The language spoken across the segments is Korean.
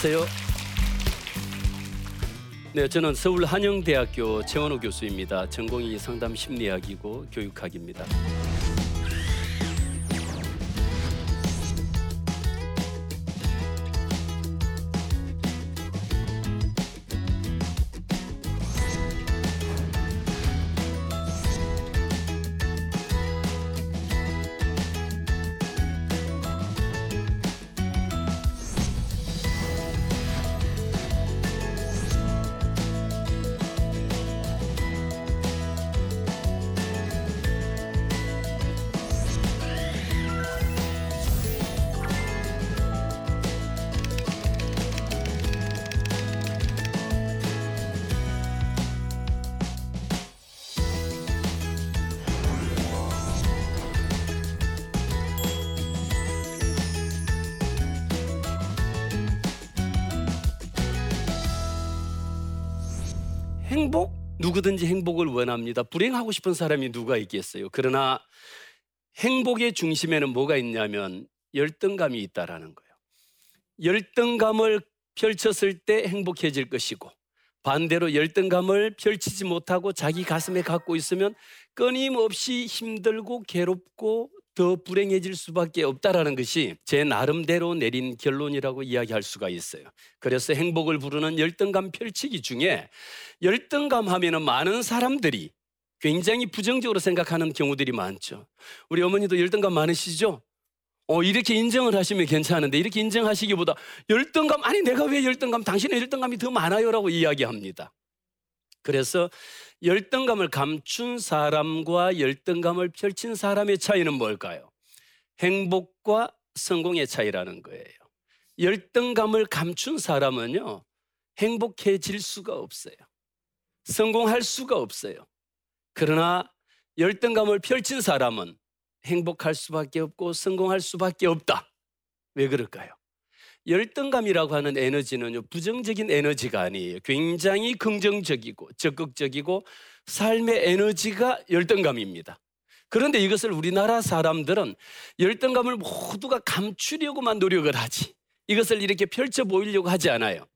안녕하세요. 네, 저는 서울 한영대학교 최원호 교수입니다. 전공이 상담 심리학이고 교육학입니다. 누구든지 행복을 원합니다. 불행하고 싶은 사람이 누가 있겠어요? 그러나 행복의 중심에는 뭐가 있냐면 열등감이 있다라는 거예요. 열등감을 펼쳤을 때 행복해질 것이고 반대로 열등감을 펼치지 못하고 자기 가슴에 갖고 있으면 끊임없이 힘들고 괴롭고 더 불행해질 수밖에 없다라는 것이 제 나름대로 내린 결론이라고 이야기할 수가 있어요. 그래서 행복을 부르는 열등감 펼치기 중에 열등감 하면은 많은 사람들이 굉장히 부정적으로 생각하는 경우들이 많죠. 우리 어머니도 열등감 많으시죠? 어, 이렇게 인정을 하시면 괜찮은데 이렇게 인정하시기보다 열등감, 아니 내가 왜 열등감, 당신의 열등감이 더 많아요라고 이야기합니다. 그래서 열등감을 감춘 사람과 열등감을 펼친 사람의 차이는 뭘까요? 행복과 성공의 차이라는 거예요. 열등감을 감춘 사람은요, 행복해질 수가 없어요. 성공할 수가 없어요. 그러나 열등감을 펼친 사람은 행복할 수밖에 없고 성공할 수밖에 없다. 왜 그럴까요? 열등감이라고 하는 에너지는요, 부정적인 에너지가 아니에요. 굉장히 긍정적이고 적극적이고 삶의 에너지가 열등감입니다. 그런데 이것을 우리나라 사람들은 열등감을 모두가 감추려고만 노력을 하지. 이것을 이렇게 펼쳐 보이려고 하지 않아요.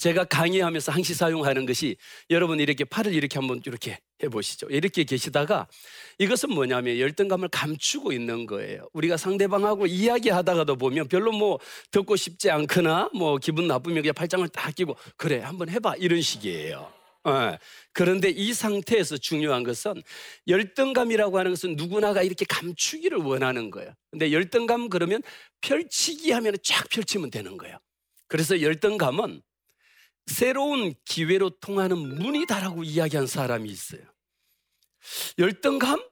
제가 강의하면서 항시 사용하는 것이 여러분 이렇게 팔을 이렇게 한번 이렇게 해보시죠. 이렇게 계시다가 이것은 뭐냐면 열등감을 감추고 있는 거예요. 우리가 상대방하고 이야기하다가도 보면 별로 뭐 듣고 싶지 않거나 뭐 기분 나쁘면 그냥 팔짱을 딱 끼고 그래 한번 해봐 이런 식이에요. 네. 그런데 이 상태에서 중요한 것은 열등감이라고 하는 것은 누구나가 이렇게 감추기를 원하는 거예요. 근데 열등감 그러면 펼치기 하면 쫙 펼치면 되는 거예요. 그래서 열등감은 새로운 기회로 통하는 문이다라고 이야기한 사람이 있어요. 열등감?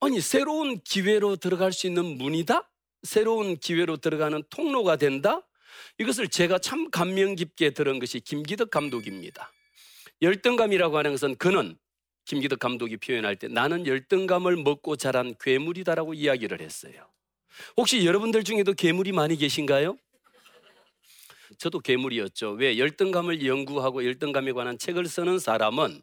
아니, 새로운 기회로 들어갈 수 있는 문이다? 새로운 기회로 들어가는 통로가 된다? 이것을 제가 참 감명 깊게 들은 것이 김기덕 감독입니다. 열등감이라고 하는 것은 그는 김기덕 감독이 표현할 때 나는 열등감을 먹고 자란 괴물이다라고 이야기를 했어요. 혹시 여러분들 중에도 괴물이 많이 계신가요? 저도 괴물이었죠. 왜 열등감을 연구하고 열등감에 관한 책을 쓰는 사람은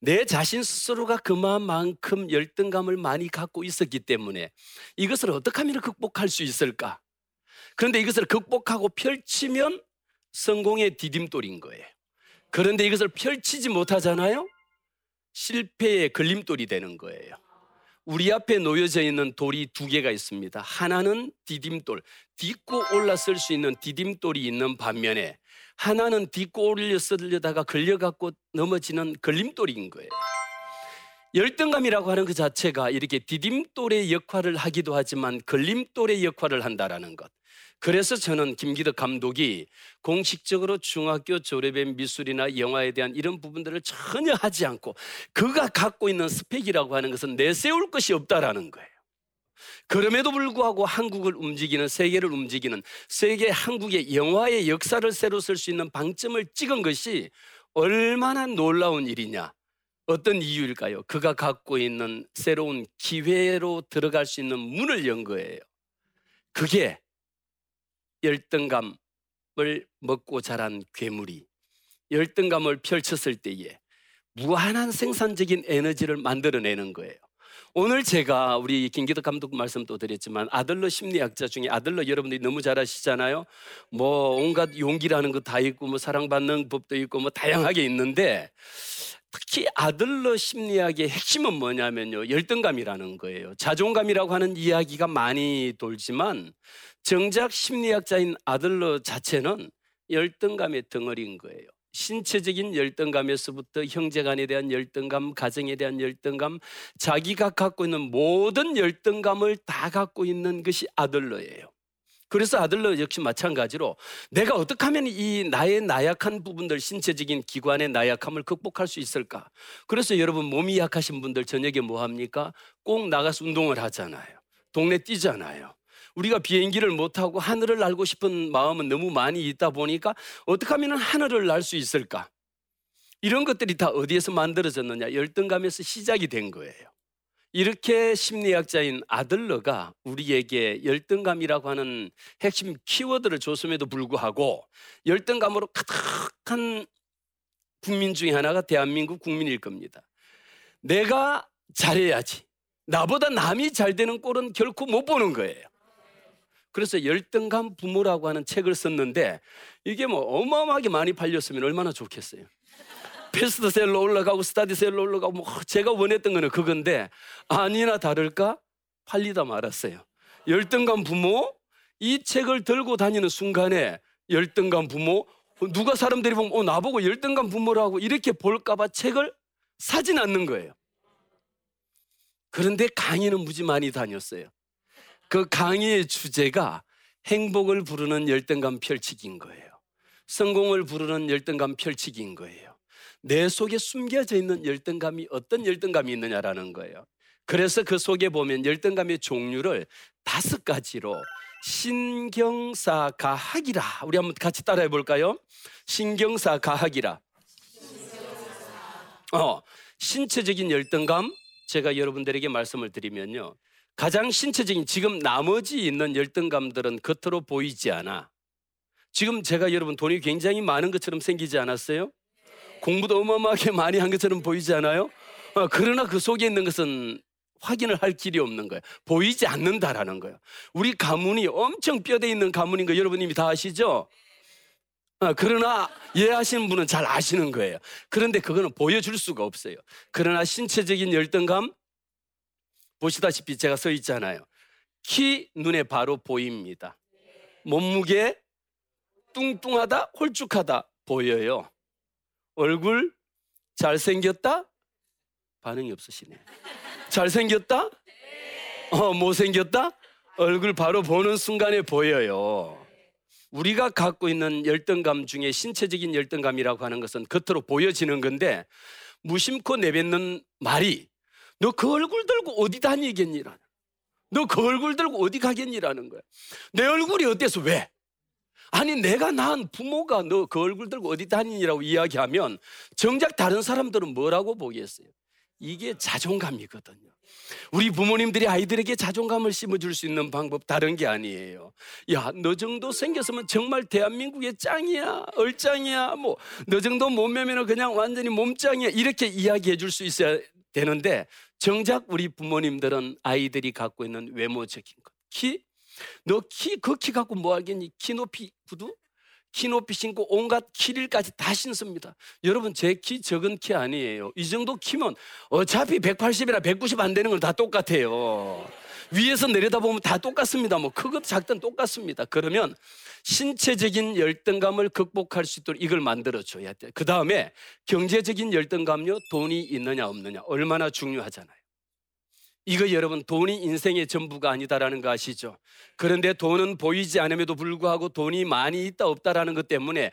내 자신 스스로가 그만큼 열등감을 많이 갖고 있었기 때문에 이것을 어떻게 하면 극복할 수 있을까? 그런데 이것을 극복하고 펼치면 성공의 디딤돌인 거예요. 그런데 이것을 펼치지 못하잖아요? 실패의 걸림돌이 되는 거예요. 우리 앞에 놓여져 있는 돌이 두 개가 있습니다. 하나는 디딤돌, 딛고 올라설 수 있는 디딤돌이 있는 반면에 하나는 딛고 올려서려다가 걸려갖고 넘어지는 걸림돌인 거예요. 열등감이라고 하는 그 자체가 이렇게 디딤돌의 역할을 하기도 하지만 걸림돌의 역할을 한다라는 것. 그래서 저는 김기덕 감독이 공식적으로 중학교 졸업의 미술이나 영화에 대한 이런 부분들을 전혀 하지 않고 그가 갖고 있는 스펙이라고 하는 것은 내세울 것이 없다라는 거예요. 그럼에도 불구하고 한국을 움직이는 세계를 움직이는 세계 한국의 영화의 역사를 새로 쓸 수 있는 방점을 찍은 것이 얼마나 놀라운 일이냐. 어떤 이유일까요? 그가 갖고 있는 새로운 기회로 들어갈 수 있는 문을 연 거예요. 그게 열등감을 먹고 자란 괴물이 열등감을 펼쳤을 때에 무한한 생산적인 에너지를 만들어내는 거예요. 오늘 제가 우리 김기덕 감독 말씀도 드렸지만 아들러 심리학자 중에 아들러 여러분들이 너무 잘 아시잖아요. 뭐 온갖 용기라는 거 다 있고 뭐 사랑받는 법도 있고 뭐 다양하게 있는데 특히 아들러 심리학의 핵심은 뭐냐면요. 열등감이라는 거예요. 자존감이라고 하는 이야기가 많이 돌지만 정작 심리학자인 아들러 자체는 열등감의 덩어리인 거예요. 신체적인 열등감에서부터 형제간에 대한 열등감, 가정에 대한 열등감, 자기가 갖고 있는 모든 열등감을 다 갖고 있는 것이 아들러예요. 그래서 아들러 역시 마찬가지로 내가 어떻게 하면 이 나의 나약한 부분들, 신체적인 기관의 나약함을 극복할 수 있을까? 그래서 여러분 몸이 약하신 분들 저녁에 뭐 합니까? 꼭 나가서 운동을 하잖아요. 동네 뛰잖아요. 우리가 비행기를 못하고 하늘을 날고 싶은 마음은 너무 많이 있다 보니까 어떻게 하면 하늘을 날 수 있을까? 이런 것들이 다 어디에서 만들어졌느냐? 열등감에서 시작이 된 거예요. 이렇게 심리학자인 아들러가 우리에게 열등감이라고 하는 핵심 키워드를 줬음에도 불구하고 열등감으로 가득한 국민 중에 하나가 대한민국 국민일 겁니다. 내가 잘해야지. 나보다 남이 잘 되는 꼴은 결코 못 보는 거예요. 그래서 열등감 부모라고 하는 책을 썼는데 이게 뭐 어마어마하게 많이 팔렸으면 얼마나 좋겠어요. 베스트셀러 올라가고 스타디셀러 올라가고 뭐 제가 원했던 거는 그건데 아니나 다를까 팔리다 말았어요. 열등감 부모 이 책을 들고 다니는 순간에 열등감 부모 누가 사람들이 보면 어, 나보고 열등감 부모라고 이렇게 볼까봐 책을 사진 않는 거예요. 그런데 강의는 무지 많이 다녔어요. 그 강의의 주제가 행복을 부르는 열등감 펼치기인 거예요. 성공을 부르는 열등감 펼치기인 거예요. 내 속에 숨겨져 있는 열등감이 어떤 열등감이 있느냐라는 거예요. 그래서 그 속에 보면 열등감의 종류를 다섯 가지로 신경사 가학이라 우리 한번 같이 따라해 볼까요? 신경사 가학이라. 어, 신체적인 열등감 제가 여러분들에게 말씀을 드리면요. 가장 신체적인 지금 나머지 있는 열등감들은 겉으로 보이지 않아. 지금 제가 여러분 돈이 굉장히 많은 것처럼 생기지 않았어요? 공부도 어마어마하게 많이 한 것처럼 보이지 않아요? 어, 그러나 그 속에 있는 것은 확인을 할 길이 없는 거예요. 보이지 않는다라는 거예요. 우리 가문이 엄청 뼈대 있는 가문인 거 여러분 이미 다 아시죠? 어, 그러나 이해하시는 분은 잘 아시는 거예요. 그런데 그거는 보여줄 수가 없어요. 그러나 신체적인 열등감, 보시다시피 제가 서 있잖아요. 키 눈에 바로 보입니다. 몸무게 뚱뚱하다, 홀쭉하다 보여요. 얼굴 잘생겼다? 반응이 없으시네. 잘생겼다? 어, 못생겼다? 얼굴 바로 보는 순간에 보여요. 우리가 갖고 있는 열등감 중에 신체적인 열등감이라고 하는 것은 겉으로 보여지는 건데 무심코 내뱉는 말이 너 그 얼굴 들고 어디 다니겠니라는 너 그 얼굴 들고 어디 가겠니라는 거야 내 얼굴이 어때서 왜? 아니 내가 낳은 부모가 너 그 얼굴 들고 어디 다니냐고 이야기하면 정작 다른 사람들은 뭐라고 보겠어요? 이게 자존감이거든요. 우리 부모님들이 아이들에게 자존감을 심어줄 수 있는 방법 다른 게 아니에요. 야, 너 정도 생겼으면 정말 대한민국의 짱이야, 얼짱이야, 뭐, 너 정도 몸매면 그냥 완전히 몸짱이야. 이렇게 이야기해 줄 수 있어야 되는데 정작 우리 부모님들은 아이들이 갖고 있는 외모적인 것. 키? 너 키, 그 키 갖고 뭐 하겠니? 키 높이 구두? 키 높이 신고 온갖 킬힐까지 다 신습니다. 여러분 제 키 적은 키 아니에요. 이 정도 키면 어차피 180이나 190 안 되는 건 다 똑같아요. 위에서 내려다보면 다 똑같습니다. 뭐 크건 작든 똑같습니다. 그러면 신체적인 열등감을 극복할 수 있도록 이걸 만들어줘야 돼. 그 다음에 경제적인 열등감요, 돈이 있느냐 없느냐 얼마나 중요하잖아요. 이거 여러분 돈이 인생의 전부가 아니다라는 거 아시죠? 그런데 돈은 보이지 않음에도 불구하고 돈이 많이 있다 없다라는 것 때문에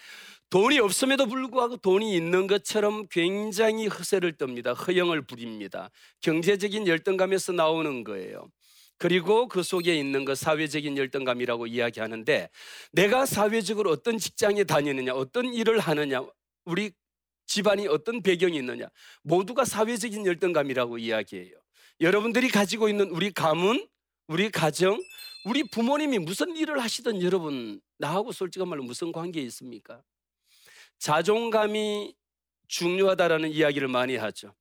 돈이 없음에도 불구하고 돈이 있는 것처럼 굉장히 허세를 떱니다. 허영을 부립니다. 경제적인 열등감에서 나오는 거예요. 그리고 그 속에 있는 것 사회적인 열등감이라고 이야기하는데 내가 사회적으로 어떤 직장에 다니느냐, 어떤 일을 하느냐, 우리 집안이 어떤 배경이 있느냐, 모두가 사회적인 열등감이라고 이야기해요. 여러분들이 가지고 있는 우리 가문, 우리 가정, 우리 부모님이 무슨 일을 하시든 여러분 나하고 솔직한 말로 무슨 관계 있습니까? 자존감이 중요하다라는 이야기를 많이 하죠.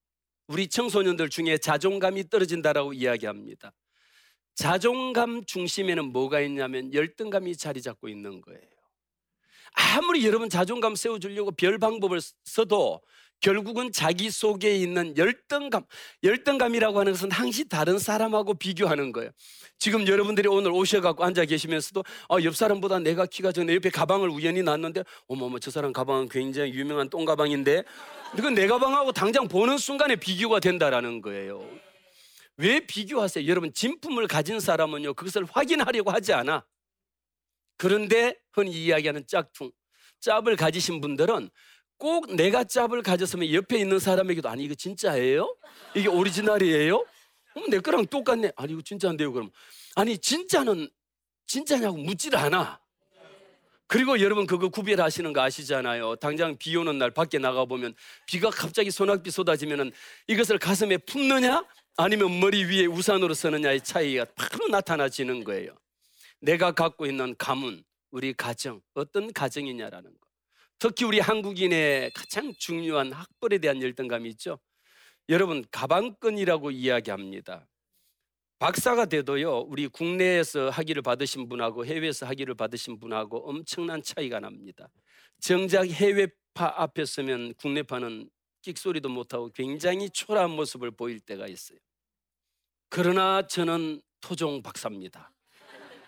우리 청소년들 중에 자존감이 떨어진다라고 이야기합니다. 자존감 중심에는 뭐가 있냐면 열등감이 자리 잡고 있는 거예요. 아무리 여러분 자존감 세워주려고 별 방법을 써도 결국은 자기 속에 있는 열등감, 열등감이라고 하는 것은 항시 다른 사람하고 비교하는 거예요. 지금 여러분들이 오늘 오셔갖고 앉아 계시면서도 아, 옆 사람보다 내가 키가 적내 옆에 가방을 우연히 놨는데 어머머 저 사람 가방은 굉장히 유명한 똥 가방인데 그건 내 가방하고 당장 보는 순간에 비교가 된다라는 거예요. 왜 비교하세요? 여러분 진품을 가진 사람은요 그것을 확인하려고 하지 않아. 그런데 흔히 이야기하는 짝퉁, 짭을 가지신 분들은 꼭 내가 짭을 가졌으면 옆에 있는 사람에게도 아니 이거 진짜예요? 이게 오리지널이에요? 그럼 내 거랑 똑같네. 아니 이거 진짜인데요 그럼. 아니 진짜는 진짜냐고 묻질 않아. 그리고 여러분 그거 구별하시는 거 아시잖아요. 당장 비 오는 날 밖에 나가 보면 비가 갑자기 소낙비 쏟아지면은 이것을 가슴에 품느냐 아니면 머리 위에 우산으로 서느냐의 차이가 바로 나타나지는 거예요. 내가 갖고 있는 가문, 우리 가정 어떤 가정이냐라는 거. 특히 우리 한국인의 가장 중요한 학벌에 대한 열등감이 있죠. 여러분 가방끈이라고 이야기합니다. 박사가 돼도요, 우리 국내에서 학위를 받으신 분하고 해외에서 학위를 받으신 분하고 엄청난 차이가 납니다. 정작 해외파 앞에 서면 국내파는 끽소리도 못하고 굉장히 초라한 모습을 보일 때가 있어요. 그러나 저는 토종 박사입니다.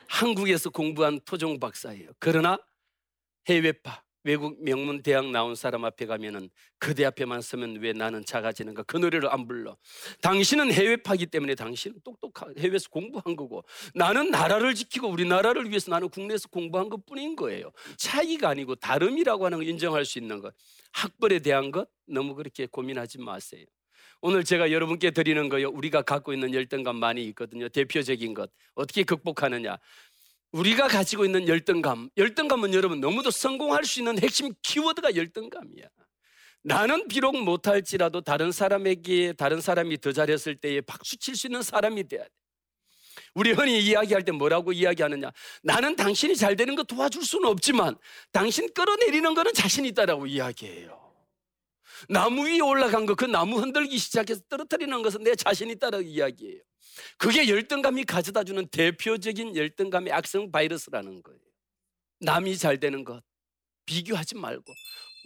한국에서 공부한 토종 박사예요. 그러나 해외파, 외국 명문 대학 나온 사람 앞에 가면은 그대 앞에만 서면 왜 나는 작아지는가? 그 노래를 안 불러. 당신은 해외파기 때문에 당신은 똑똑하 해외에서 공부한 거고 나는 나라를 지키고 우리나라를 위해서 나는 국내에서 공부한 것 뿐인 거예요. 차이가 아니고 다름이라고 하는 걸 인정할 수 있는 것. 학벌에 대한 것 너무 그렇게 고민하지 마세요. 오늘 제가 여러분께 드리는 거요. 우리가 갖고 있는 열등감 많이 있거든요. 대표적인 것. 어떻게 극복하느냐 우리가 가지고 있는 열등감, 열등감은 여러분 너무도 성공할 수 있는 핵심 키워드가 열등감이야. 나는 비록 못할지라도 다른 사람에게 다른 사람이 더 잘했을 때에 박수 칠 수 있는 사람이 돼야 돼. 우리 흔히 이야기할 때 뭐라고 이야기하느냐? 나는 당신이 잘 되는 거 도와줄 수는 없지만 당신 끌어내리는 거는 자신 있다라고 이야기해요. 나무 위에 올라간 거 그 나무 흔들기 시작해서 떨어뜨리는 것은 내 자신 있다라고 이야기해요. 그게 열등감이 가져다 주는 대표적인 열등감의 악성 바이러스라는 거예요. 남이 잘 되는 것 비교하지 말고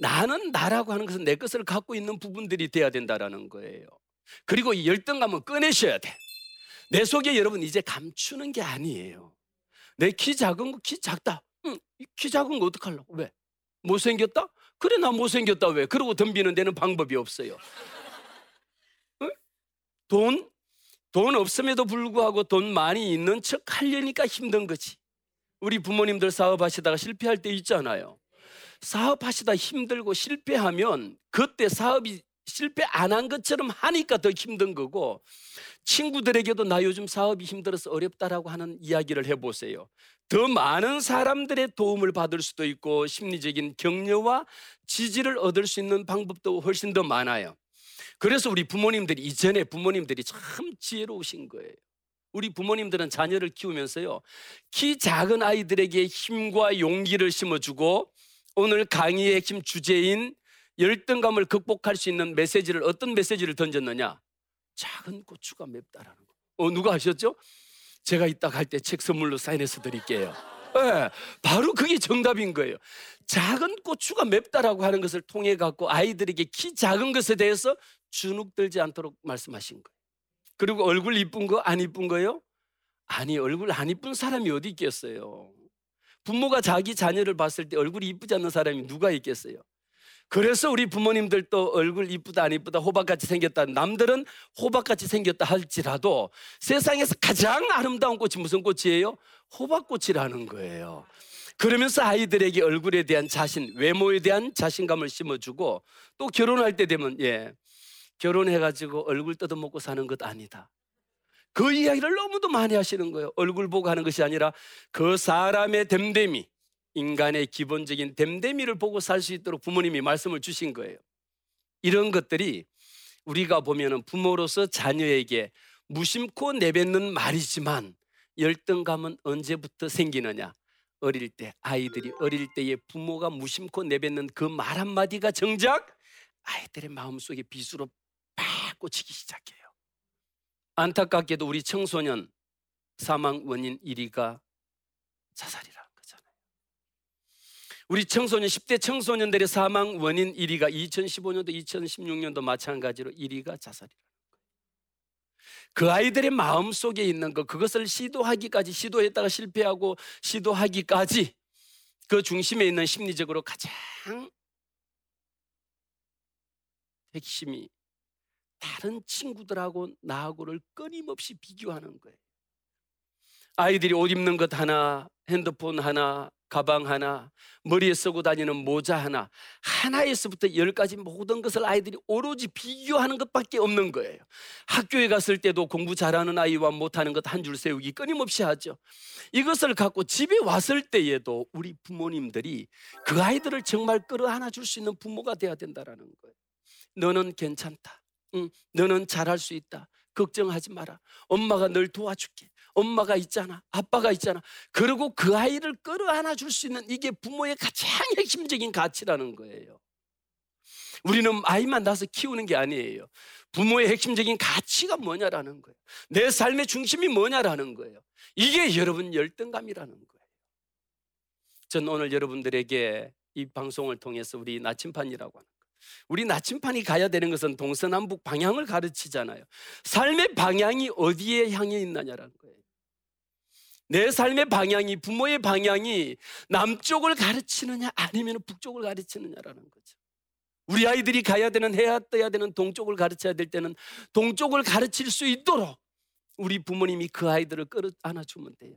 나는 나라고 하는 것은 내 것을 갖고 있는 부분들이 돼야 된다라는 거예요. 그리고 이 열등감은 꺼내셔야 돼. 내 속에 여러분 이제 감추는 게 아니에요. 내 키 작은 거 키 작다. 응, 키 작은 거 어떡하려고? 왜? 못생겼다? 그래 나 못생겼다 왜? 그러고 덤비는 데는 방법이 없어요. 응? 돈돈 없음에도 불구하고 돈 많이 있는 척 하려니까 힘든 거지. 우리 부모님들 사업하시다가 실패할 때 있잖아요. 사업하시다 힘들고 실패하면 그때 사업이 실패 안 한 것처럼 하니까 더 힘든 거고 친구들에게도 나 요즘 사업이 힘들어서 어렵다라고 하는 이야기를 해보세요. 더 많은 사람들의 도움을 받을 수도 있고 심리적인 격려와 지지를 얻을 수 있는 방법도 훨씬 더 많아요. 그래서 우리 부모님들이 이전에 부모님들이 참 지혜로우신 거예요. 우리 부모님들은 자녀를 키우면서요. 키 작은 아이들에게 힘과 용기를 심어주고 오늘 강의의 핵심 주제인 열등감을 극복할 수 있는 메시지를 어떤 메시지를 던졌느냐? 작은 고추가 맵다라는 거. 어, 누가 하셨죠? 제가 이따 갈 때 책 선물로 사인해서 드릴게요. 네, 바로 그게 정답인 거예요. 작은 고추가 맵다라고 하는 것을 통해 갖고 아이들에게 키 작은 것에 대해서 주눅 들지 않도록 말씀하신 거예요. 그리고 얼굴 이쁜 거 안 이쁜 거요? 아니 얼굴 안 이쁜 사람이 어디 있겠어요. 부모가 자기 자녀를 봤을 때 얼굴이 이쁘지 않는 사람이 누가 있겠어요. 그래서 우리 부모님들도 얼굴 이쁘다 안 이쁘다 호박같이 생겼다 남들은 호박같이 생겼다 할지라도 세상에서 가장 아름다운 꽃이 무슨 꽃이에요? 호박꽃이라는 거예요. 그러면서 아이들에게 얼굴에 대한 자신, 외모에 대한 자신감을 심어주고 또 결혼할 때 되면 예 결혼해가지고 얼굴 뜯어먹고 사는 것 아니다. 그 이야기를 너무도 많이 하시는 거예요. 얼굴 보고 하는 것이 아니라 그 사람의 됨됨이, 인간의 기본적인 됨됨이를 보고 살 수 있도록 부모님이 말씀을 주신 거예요. 이런 것들이 우리가 보면은 부모로서 자녀에게 무심코 내뱉는 말이지만 열등감은 언제부터 생기느냐? 어릴 때, 아이들이 어릴 때에 부모가 무심코 내뱉는 그 말 한마디가 정작 아이들의 마음속에 비수로 꽂히기 시작해요. 안타깝게도 우리 청소년 사망 원인 1위가 자살이라는 거잖아요. 우리 청소년 10대 청소년들의 사망 원인 1위가 2015년도 2016년도 마찬가지로 1위가 자살이라는 거예요. 그 아이들의 마음 속에 있는 것 그것을 시도하기까지 시도했다가 실패하고 시도하기까지 그 중심에 있는 심리적으로 가장 핵심이 다른 친구들하고 나하고를 끊임없이 비교하는 거예요. 아이들이 옷 입는 것 하나, 핸드폰 하나, 가방 하나, 머리에 쓰고 다니는 모자 하나, 하나에서부터 열까지 모든 것을 아이들이 오로지 비교하는 것밖에 없는 거예요. 학교에 갔을 때도 공부 잘하는 아이와 못하는 것 한 줄 세우기 끊임없이 하죠. 이것을 갖고 집에 왔을 때에도 우리 부모님들이 그 아이들을 정말 끌어안아 줄 수 있는 부모가 돼야 된다라는 거예요. 너는 괜찮다. 응, 너는 잘할 수 있다. 걱정하지 마라. 엄마가 널 도와줄게. 엄마가 있잖아. 아빠가 있잖아. 그리고 그 아이를 끌어안아 줄 수 있는 이게 부모의 가장 핵심적인 가치라는 거예요. 우리는 아이만 낳아서 키우는 게 아니에요. 부모의 핵심적인 가치가 뭐냐라는 거예요. 내 삶의 중심이 뭐냐라는 거예요. 이게 여러분 열등감이라는 거예요. 전 오늘 여러분들에게 이 방송을 통해서 우리 나침판이라고 하는. 우리 나침판이 가야 되는 것은 동서남북 방향을 가르치잖아요. 삶의 방향이 어디에 향해 있느냐라는 거예요. 내 삶의 방향이 부모의 방향이 남쪽을 가르치느냐 아니면 북쪽을 가르치느냐라는 거죠. 우리 아이들이 가야 되는 해야 떠야 되는 동쪽을 가르쳐야 될 때는 동쪽을 가르칠 수 있도록 우리 부모님이 그 아이들을 끌어 안아주면 돼요.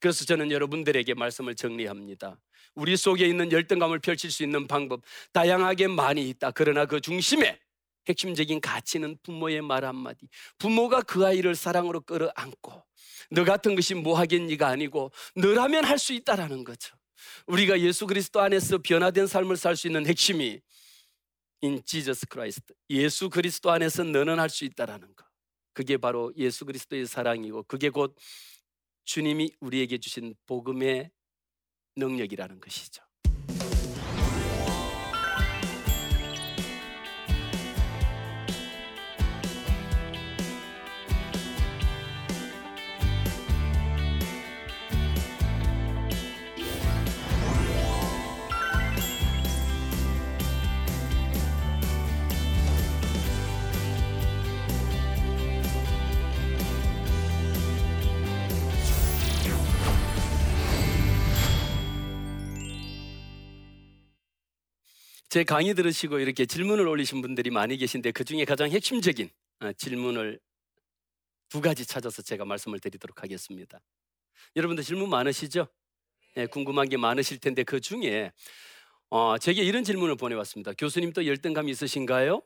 그래서 저는 여러분들에게 말씀을 정리합니다. 우리 속에 있는 열등감을 펼칠 수 있는 방법 다양하게 많이 있다. 그러나 그 중심에 핵심적인 가치는 부모의 말 한마디. 부모가 그 아이를 사랑으로 끌어안고 너 같은 것이 뭐 하겠니가 아니고 너라면 할 수 있다라는 거죠. 우리가 예수 그리스도 안에서 변화된 삶을 살 수 있는 핵심이 in Jesus Christ. 예수 그리스도 안에서 너는 할 수 있다라는 거. 그게 바로 예수 그리스도의 사랑이고 그게 곧 주님이 우리에게 주신 복음의 능력이라는 것이죠. 제 강의 들으시고 이렇게 질문을 올리신 분들이 많이 계신데 그 중에 가장 핵심적인 어, 질문을 두 가지 찾아서 제가 말씀을 드리도록 하겠습니다. 여러분들 질문 많으시죠? 네, 궁금한 게 많으실 텐데 그 중에 어, 제게 이런 질문을 보내왔습니다. 교수님도 열등감 있으신가요?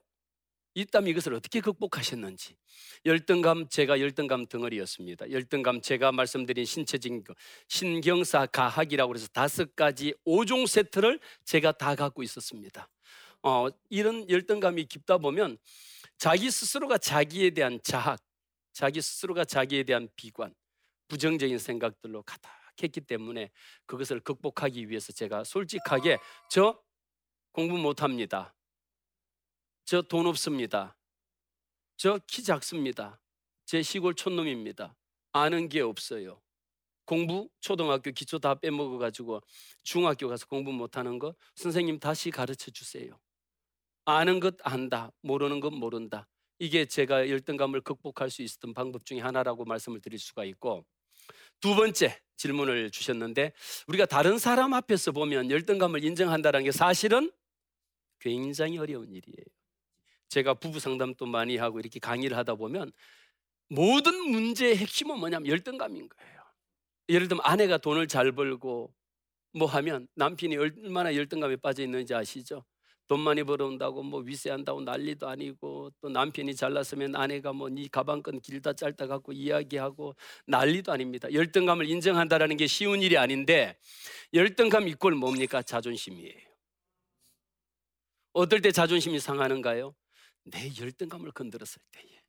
있다면 이것을 어떻게 극복하셨는지 열등감 제가 열등감 덩어리였습니다. 열등감 제가 말씀드린 신체적인 신경사 가학이라고 해서 다섯 가지 5종 세트를 제가 다 갖고 있었습니다. 어, 이런 열등감이 깊다 보면 자기 스스로가 자기에 대한 자학, 자기 스스로가 자기에 대한 비관, 부정적인 생각들로 가득했기 때문에 그것을 극복하기 위해서 제가 솔직하게 저 공부 못합니다. 저 돈 없습니다. 저 키 작습니다. 제 시골 촌놈입니다. 아는 게 없어요. 공부 초등학교 기초 다 빼먹어 가지고 중학교 가서 공부 못 하는 거 선생님 다시 가르쳐 주세요. 아는 것 안다, 모르는 것 모른다. 이게 제가 열등감을 극복할 수 있었던 방법 중에 하나라고 말씀을 드릴 수가 있고 두 번째 질문을 주셨는데 우리가 다른 사람 앞에서 보면 열등감을 인정한다는 게 사실은 굉장히 어려운 일이에요. 제가 부부 상담도 많이 하고 이렇게 강의를 하다 보면 모든 문제의 핵심은 뭐냐면 열등감인 거예요. 예를 들면 아내가 돈을 잘 벌고 뭐 하면 남편이 얼마나 열등감에 빠져 있는지 아시죠? 돈 많이 벌어온다고 뭐 위세한다고 난리도 아니고 또 남편이 잘났으면 아내가 뭐 네 가방끈 길다 짧다 갖고 이야기하고 난리도 아닙니다. 열등감을 인정한다라는 게 쉬운 일이 아닌데 열등감 이꼴 뭡니까? 자존심이에요. 어떨 때 자존심이 상하는가요? 내 열등감을 건드렸을 때에.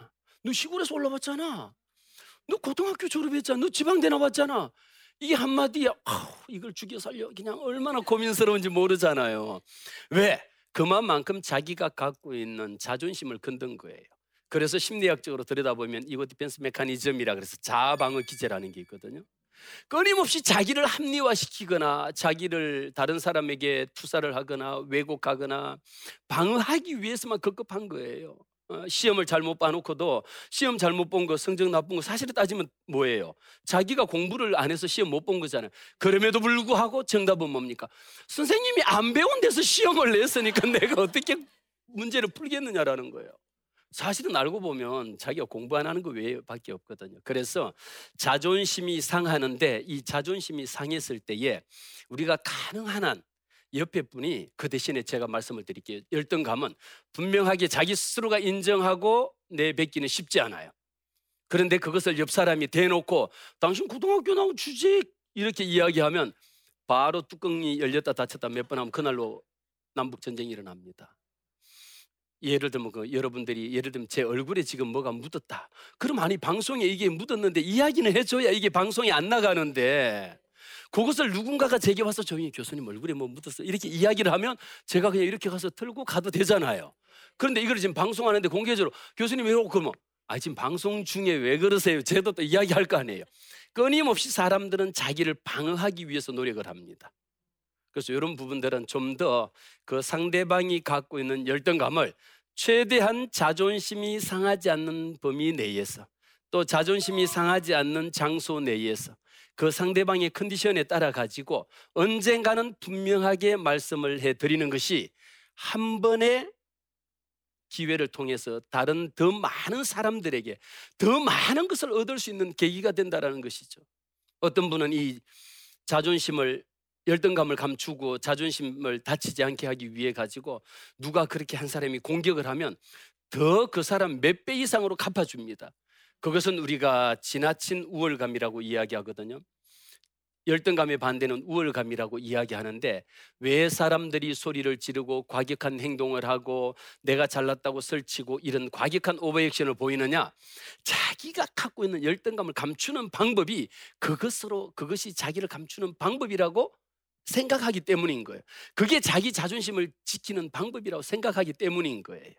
어? 너 시골에서 올라왔잖아. 너 고등학교 졸업했잖아. 너 지방대 나왔잖아. 이게 한마디에 아우, 이걸 죽여 살려 그냥 얼마나 고민스러운지 모르잖아요. 왜? 그만큼 자기가 갖고 있는 자존심을 건든 거예요. 그래서 심리학적으로 들여다보면 이거 defense mechanism이라 그래서 자아 방어 기제라는 게 있거든요. 끊임없이 자기를 합리화시키거나 자기를 다른 사람에게 투사를 하거나 왜곡하거나 방어하기 위해서만 급급한 거예요. 어, 시험을 잘못 봐놓고도 시험 잘못 본 거, 성적 나쁜 거 사실을 따지면 뭐예요? 자기가 공부를 안 해서 시험 못 본 거잖아요. 그럼에도 불구하고 정답은 뭡니까? 선생님이 안 배운 데서 시험을 냈으니까 내가 어떻게 문제를 풀겠느냐라는 거예요. 사실은 알고 보면 자기가 공부 안 하는 거 외에밖에 없거든요. 그래서 자존심이 상하는데 이 자존심이 상했을 때에 우리가 가능한 한 옆에 분이 그 대신에 제가 말씀을 드릴게요. 열등감은 분명하게 자기 스스로가 인정하고 내뱉기는 쉽지 않아요. 그런데 그것을 옆 사람이 대놓고 당신 고등학교 나온 주제 이렇게 이야기하면 바로 뚜껑이 열렸다 닫혔다 몇 번 하면 그날로 남북 전쟁이 일어납니다. 예를 들면 그 여러분들이 예를 들면 제 얼굴에 지금 뭐가 묻었다. 그럼 아니 방송에 이게 묻었는데 이야기는 해줘야 이게 방송에 안 나가는데 그것을 누군가가 제게 와서 조용히 교수님 얼굴에 뭐 묻었어 이렇게 이야기를 하면 제가 그냥 이렇게 가서 들고 가도 되잖아요. 그런데 이걸 지금 방송하는데 공개적으로 교수님 왜 그러면 아 지금 방송 중에 왜 그러세요? 제도 또 이야기할 거 아니에요. 끊임없이 사람들은 자기를 방어하기 위해서 노력을 합니다. 그래서 이런 부분들은 좀 더 그 상대방이 갖고 있는 열등감을 최대한 자존심이 상하지 않는 범위 내에서 또 자존심이 상하지 않는 장소 내에서 그 상대방의 컨디션에 따라 가지고 언젠가는 분명하게 말씀을 해 드리는 것이 한 번의 기회를 통해서 다른 더 많은 사람들에게 더 많은 것을 얻을 수 있는 계기가 된다라는 것이죠. 어떤 분은 이 자존심을 열등감을 감추고 자존심을 다치지 않게 하기 위해 가지고 누가 그렇게 한 사람이 공격을 하면 더 그 사람 몇 배 이상으로 갚아줍니다. 그것은 우리가 지나친 우월감이라고 이야기하거든요. 열등감의 반대는 우월감이라고 이야기하는데 왜 사람들이 소리를 지르고 과격한 행동을 하고 내가 잘났다고 설치고 이런 과격한 오버액션을 보이느냐? 자기가 갖고 있는 열등감을 감추는 방법이 그것으로 그것이 자기를 감추는 방법이라고 생각하기 때문인 거예요. 그게 자기 자존심을 지키는 방법이라고 생각하기 때문인 거예요.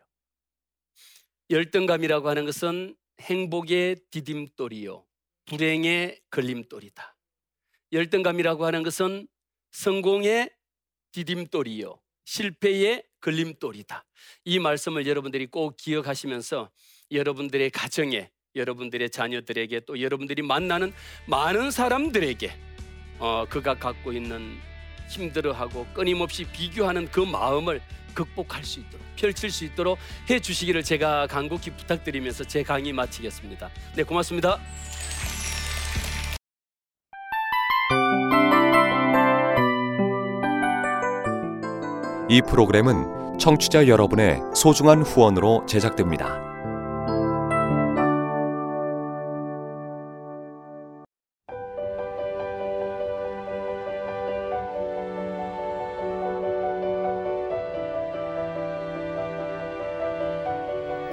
열등감이라고 하는 것은 행복의 디딤돌이요. 불행의 걸림돌이다. 열등감이라고 하는 것은 성공의 디딤돌이요. 실패의 걸림돌이다. 이 말씀을 여러분들이 꼭 기억하시면서 여러분들의 가정에, 여러분들의 자녀들에게 또 여러분들이 만나는 많은 사람들에게 어, 그가 갖고 있는 힘들어하고 끊임없이 비교하는 그 마음을 극복할 수 있도록 펼칠 수 있도록 해 주시기를 제가 간곡히 부탁드리면서 제 강의 마치겠습니다. 네, 고맙습니다. 이 프로그램은 청취자 여러분의 소중한 후원으로 제작됩니다.